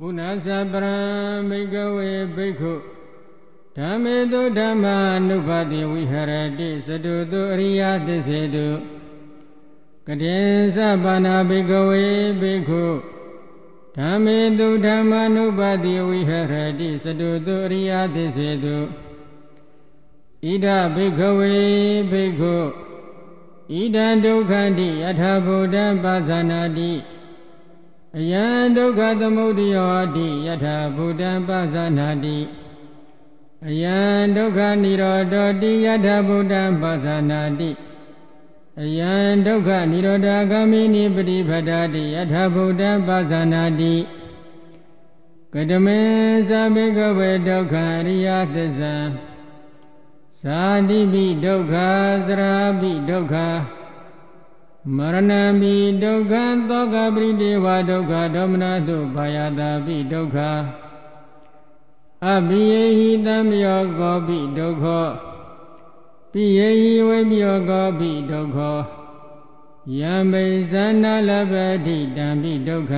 ဘုနာသပရံမိကဝေဘိက္ခုဓမ္မေတုဓမ္မာနုပါတိဝိဟရတိသတုတုအရိယသစ္စေတုကတေသပါဏဘိကဝေဘိက္ခုဓမ္မေတုဓမ္မာနုပါတိဝိဟရတိသတုတုအရိယသစ္စေတုဣဒဘိကဝေဘိက္ခုဣဒံဒုက္ခတိယထာဘုဒ္ဓပါဇာနာတိ အယံဒုက္ခသမုဒယောတိယထာဘုဒ္ဓပါဇာနာတိအယံဒုက္ခនិရောဓောတိယထာဘုဒ္ဓပါဇာနာတိအယံဒုက္ခនិရောဓဂ ामि နိပฏิပဒာတိယထာဘုဒ္ဓပါဇာနာတိကတမေသဗေကဝေဒုက္ခရိယသစ္စာဇာတိပိဒုက္ခသရာပိဒုက္ခ မရဏံပိဒုက္ခသောကပရိဒေဝဒုက္ခဒေါမနတုဘာယတာပိဒုက္ခအပိယေဟိတံယောကောပိဒုက္ခပိယေဟိဝိပယောကောပိဒုက္ခယံပိဇာနာလဘတိတံပိဒုက္ခ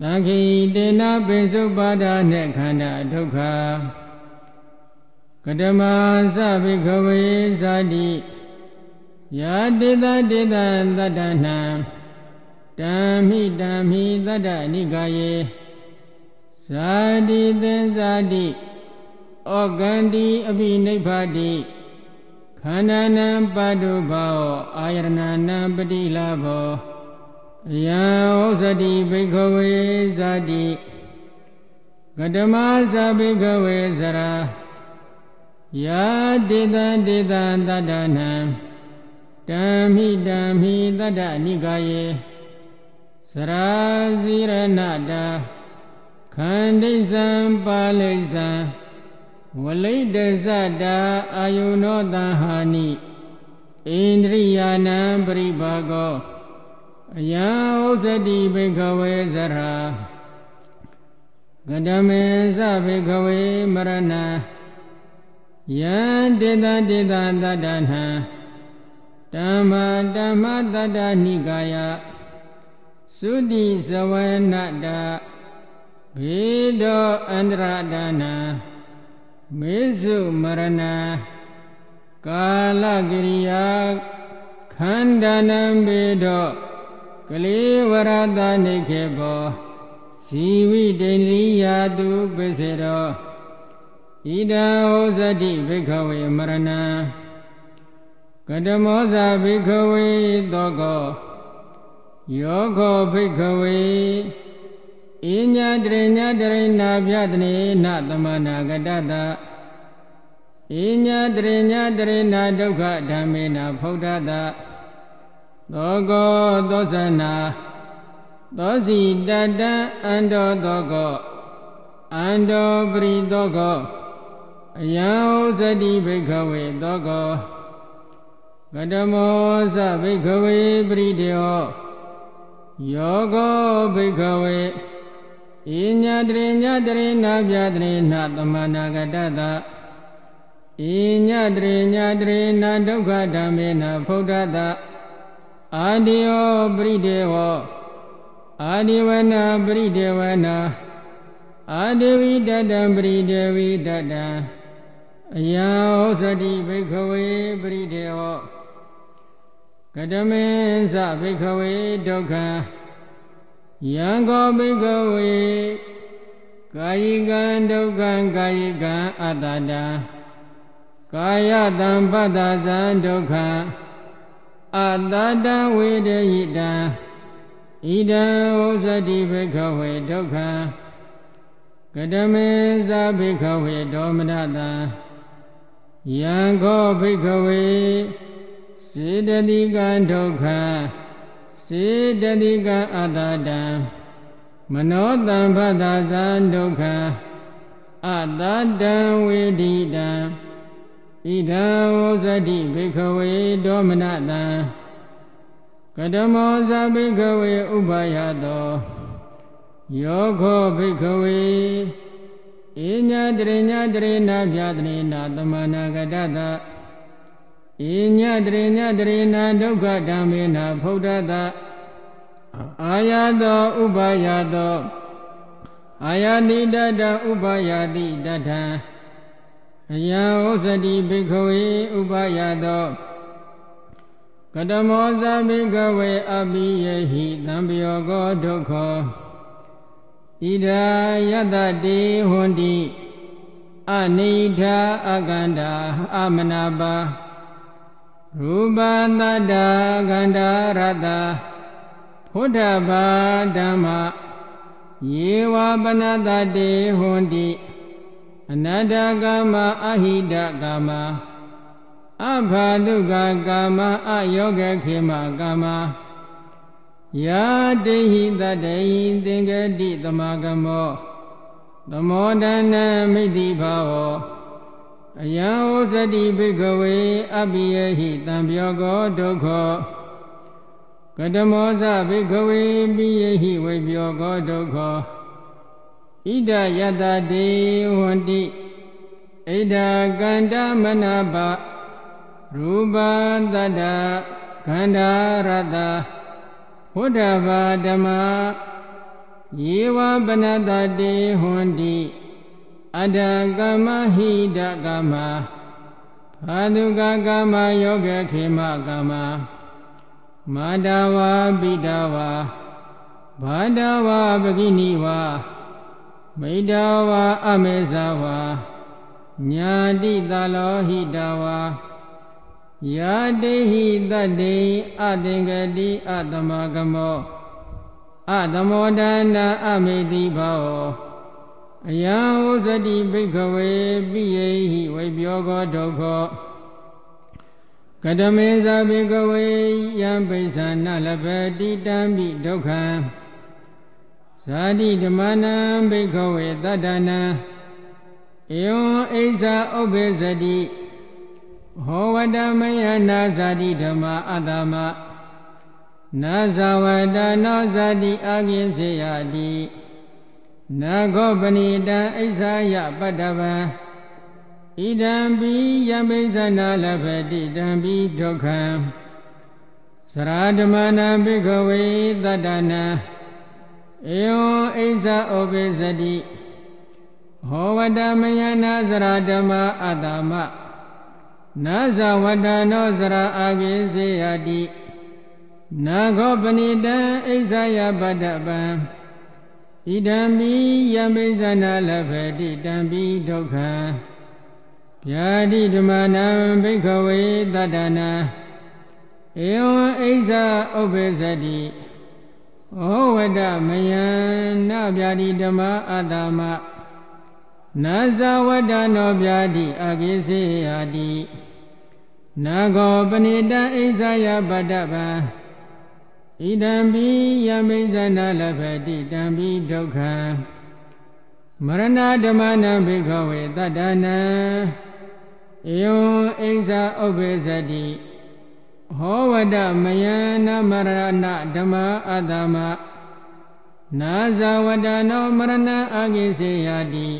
သံခိတေနပိစုပါဒနှင့်ခန္ဓာဒုက္ခကတမသဗိခဝေဇာတိ ယာတေတတေတသတ္တနံတံမိတံမိသတ္တနိကာယေဇာတိသင်္ဇာတိဩကန္တိအပိနိဗ္ဗာတိခန္ဓာနံပတုဘောအာယရဏနံပတိလာဘောယံဩဇတိဘိခဝေဇာတိကတမသဘိခဝေဇရာယာတေတတေတသတ္တနံ တံမိတံမိတတ္တနိကာယေသရာဇိရဏတာခန္ဓိဇံပါဠိဇံဝလိတ္တဇတာအာယုနောတဟာနိဣန္ဒြိယာနံပရိဘာကောအယံဥစ္စတိဘိခဝေဇရာကတမေသဘိခဝေမရဏယံတေတတေတတတ္တနံ ဓမ္မဓမ္မတတ္တနိကာယသုတိဇဝနတဘေဒောအန္တရဒါနာမေစုမရဏကာလကိရိယာခန္ဓာနံဘေဒောကလေးဝရတနိခေဘောဇီဝိတ္တိယာတုပစ္စေတောဣဒံဩဇတိဘိခဝေမရဏံ ကတမောဇာဘိခဝေသောကောယောခောဘိခဝေဣညာတရိညာတရိနာပြတနေနသမနာကတတဣညာတရိညာတရိနာဒုက္ခဓမ္မေနဖုဒ္ဓတသောကောသောဇနာသောစီတတံအန္တောသောကောအန္တောပရိသောကောအယံဥဇတိဘိခဝေသောကော ကတမောသဘိခဝေပရိဒေဟောယောကောဘိခဝေဣညာတရိညာတရိနာပြတရိနာသမနာကတတဣညာတရိညာတရိနာဒုက္ခဓမ္မေနဖုဒ္ဓတအာဒီယောပရိဒေဟောအာဒီဝနာပရိဒေဝနာအာဒေဝိတတံပရိဒေဝိတတံအယံဩသတိဘိခဝေပရိဒေဟော ကတမေသဘိခဝေဒုက္ခယံကောဘိကဝေကာယကံဒုက္ခံကာယကံအတ္တတံကာယတံပတ္တဇံဒုက္ခအတ္တတံဝေဒယိတံဣဒံဩဇတိဘိခဝေဒုက္ခကတမေသဘိခဝေဒေါမနတံယံခောဘိခဝေ စေတတိကံဒုက္ခစေတတိကံအတ္တတံမနောတံဖသဇံဒုက္ခအတ္တတံဝေဒိတံဣဒံဝဇတိဘိခဝေဒေါမနတံကတမောဇဘိခဝေဥပါယတောယောခောဘိခဝေဣညာတရိညာတရိနာပြတရိနာသမနာကတတ ဣညတရိညတရိနာဒုက္ခဓမ္မေနဖုဒ္ဓတအာယသောဥပါယသောအာယာတိတတဥပယာတိတထံအယံဥစ္စတိဘိခဝေဥပယသောကတမောဇဘိကဝေအပိယဟိသံပယောကောဒုက္ခောဣဒာယတတေဟွန်တိအနိဋာအကန္တာအမနာပါ ရူပတတ္တကန္တာရတဖုဒ္ဓဘာဓမ္မယေဝပနတတေဟွန်တိအနတ္တကာမအဟိတကာမအဘာဒုက္ခကာမအယောဂခေမကာမယာတေဟိတတေဟိသင်္ကတိသမာကမောသမောဒနာမိတိဘာဝ အယံဩဇတိဘိကဝေအပိယဟိတံပြောကောဒုက္ခကတမောဇဘိကဝေပိယဟိဝေပြောကောဒုက္ခဣဒယတတေဝန္တိဣဒကန္တမနာပရူပတတ္တခန္ဓာရတဘုဒ္ဓဘာဓမ္မယေဝပနတတေဟွန်တိ အတ္တကမဟိတကမဘာဒုကကမယောဂခေမကမမာတဝါပိတဝါဘာဒဝါပကိနိဝါမိတဝါအမေဇဝါညာတိတလောဟိတဝါယာတိဟိတတေအသင်္ကတိအတမကမောအသမောဒနာအမေတိဘော အယံဥစတိဘိခဝေပိယေဟိဝိပြောကောဒုက္ခကတမေဇဘိကဝေယံပိဿာနလဘတိတံပိဒုက္ခံဇာတိဓမ္မနံဘိခဝေတတ္တနာဧဝံအိဇာဥပ္ပေဇတိဟောဝတမယနာဇာတိဓမ္မအတ္တမနာဇဝတနောဇာတိအာကိစေယတိ နာခောပဏိတံအိဇာယပတ္တဗံဣဒံပိယမိဇနာလ ഭ တိတံပိဒုက္ခံသရဓမ္မနာဘိခဝေတတ္တနာဧဝံအိဇာဩပိစတိဟောဝတ္တမယနာသရဓမ္မအတ္တမနာဇဝတ္တနောသရအာကိစေယတိနာခောပဏိတံအိဇာယပတ္တပံ ဣဒံပိယမိဇနာလ ഭ တိတံပိဒုက္ခံဗျာတိဓမ္မနံဘိခဝေတတ္တနာဧဝံအိဇာဥပ္ပဇတိဩဝတမယံနဗျာတိဓမ္မအတ္တမနာဇဝတ္တနောဗျာတိအကိစေယတိနာဂောပဏိတံအိဇာယပတ္တဗံ ဣဒံပိယမိဇနာလ ഭ တိတံပိဒုက္ခံမရဏဓမ္မနံဘိခဝေတတ္တနံဧယံအိဇာဥပ္ပေဇတိဟောဝတမယနာမရဏဓမ္မအတ္တမနာဇဝတနောမရဏအာကိစေယတိ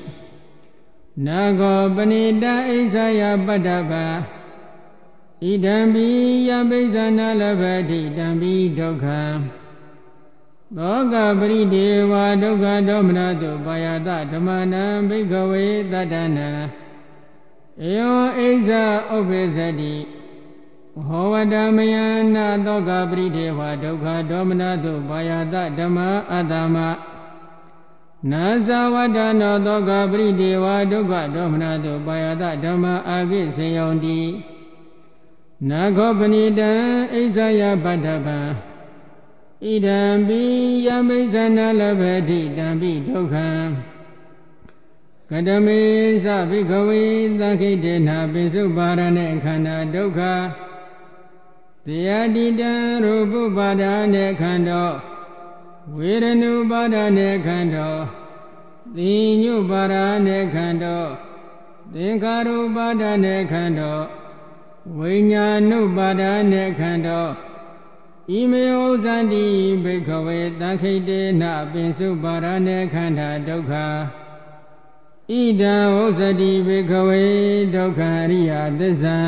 နာဂောပဏိတအိဇာယပတ္တဗာ ဣဒံပိယပိဇာနာလဘတိတံပိဒုက္ခံသောကပရိဒေဝဒုက္ခဒေါမနတုပါယတဓမ္မနံဘိကဝေတတ္တနာဧယောအိဇာဥပ္ပေဇတိဟောဝတမယနာသောကပရိဒေဝဒုက္ခဒေါမနတုပါယတဓမ္မအတ္တမနာဇဝတ္တနောသောကပရိဒေဝဒုက္ခဒေါမနတုပါယတဓမ္မအာကိစေယံတိ နာခောပဏိတံအိဇာယပတ္တဗံဣဒံပိယမိဇနာလဘတိတံပိဒုက္ခံကတမေသဘိခဝေသခိတေနာပိစုပါရณေခန္ဓာဒုက္ခတရားတိတံရူပပါဒာနေခန္ဓောဝေရဏုပါဒာနေခန္ဓောသိညုပါဒာနေခန္ဓောသင်္ခါရုပါဒာနေခန္ဓော ဝိညာဏုပါဒာနေခန္ဓောဣမေဩဇန္တိဘိခဝေတံခိတေနပင်စုပါရဏေခန္ဓာဒုက္ခဣဒံဩဇတိဘိခဝေဒုက္ခရိယသစ္ဆံ